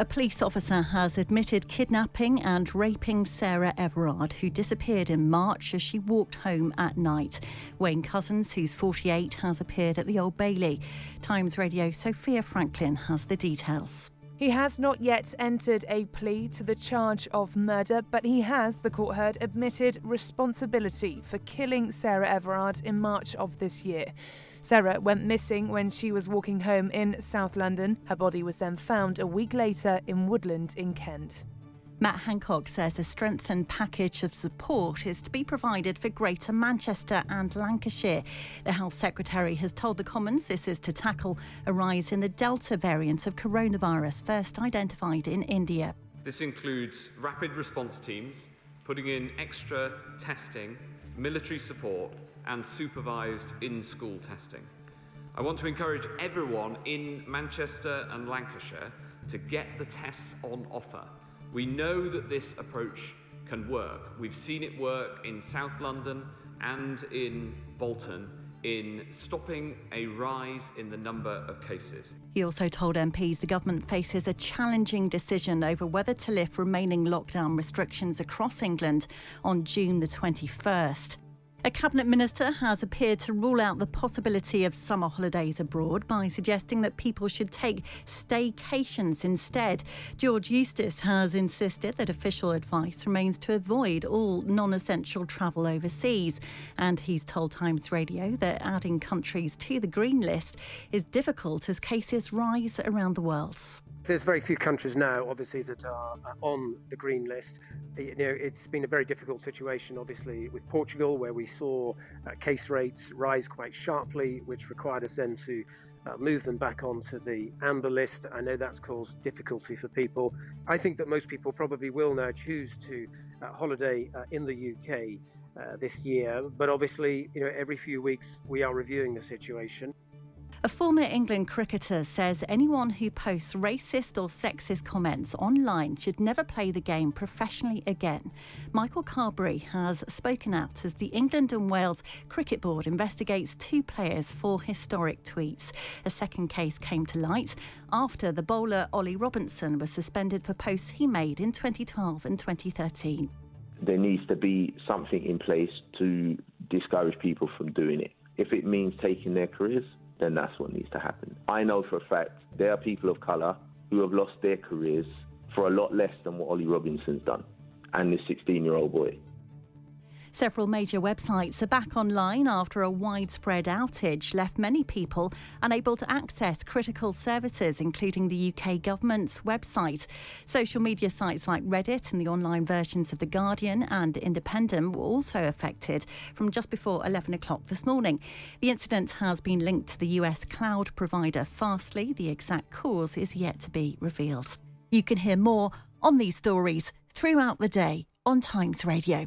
A police officer has admitted kidnapping and raping Sarah Everard, who disappeared in March as she walked home at night. Wayne Couzens, who's 48, has appeared at the Old Bailey. Times Radio Sophia Franklin has the details. He has not yet entered a plea to the charge of murder, but he has, the court heard, admitted responsibility for killing Sarah Everard in March of this year. Sarah went missing when she was walking home in South London. Her body was then found a week later in Woodland in Kent. Matt Hancock says a strengthened package of support is to be provided for Greater Manchester and Lancashire. The Health Secretary has told the Commons this is to tackle a rise in the Delta variant of coronavirus, first identified in India. This includes rapid response teams, putting in extra testing, military support, and supervised in school testing. I want to encourage everyone in Manchester and Lancashire to get the tests on offer. We know that this approach can work. We've seen it work in South London and in Bolton in stopping a rise in the number of cases. He also told MPs the government faces a challenging decision over whether to lift remaining lockdown restrictions across England on June the 21st. A cabinet minister has appeared to rule out the possibility of summer holidays abroad by suggesting that people should take staycations instead. George Eustice has insisted that official advice remains to avoid all non essential travel overseas. And he's told Times Radio that adding countries to the green list is difficult as cases rise around the world. There's very few countries now, obviously, that are on the green list. You know, it's been a very difficult situation, obviously, with Portugal, where we saw uh, case rates rise quite sharply, which required us then to uh, move them back onto the amber list. I know that's caused difficulty for people. I think that most people probably will now choose to uh, holiday uh, in the UK uh, this year, but obviously, you know, every few weeks we are reviewing the situation. A former England cricketer says anyone who posts racist or sexist comments online should never play the game professionally again. Michael Carberry has spoken out as the England and Wales Cricket Board investigates two players for historic tweets. A second case came to light after the bowler Ollie Robinson was suspended for posts he made in 2012 and 2013. There needs to be something in place to discourage people from doing it. If it means taking their careers, then that's what needs to happen. I know for a fact there are people of colour who have lost their careers for a lot less than what Ollie Robinson's done and this 16 year old boy. Several major websites are back online after a widespread outage left many people unable to access critical services, including the UK government's website. Social media sites like Reddit and the online versions of The Guardian and Independent were also affected from just before 11 o'clock this morning. The incident has been linked to the US cloud provider Fastly. The exact cause is yet to be revealed. You can hear more on these stories throughout the day on Times Radio.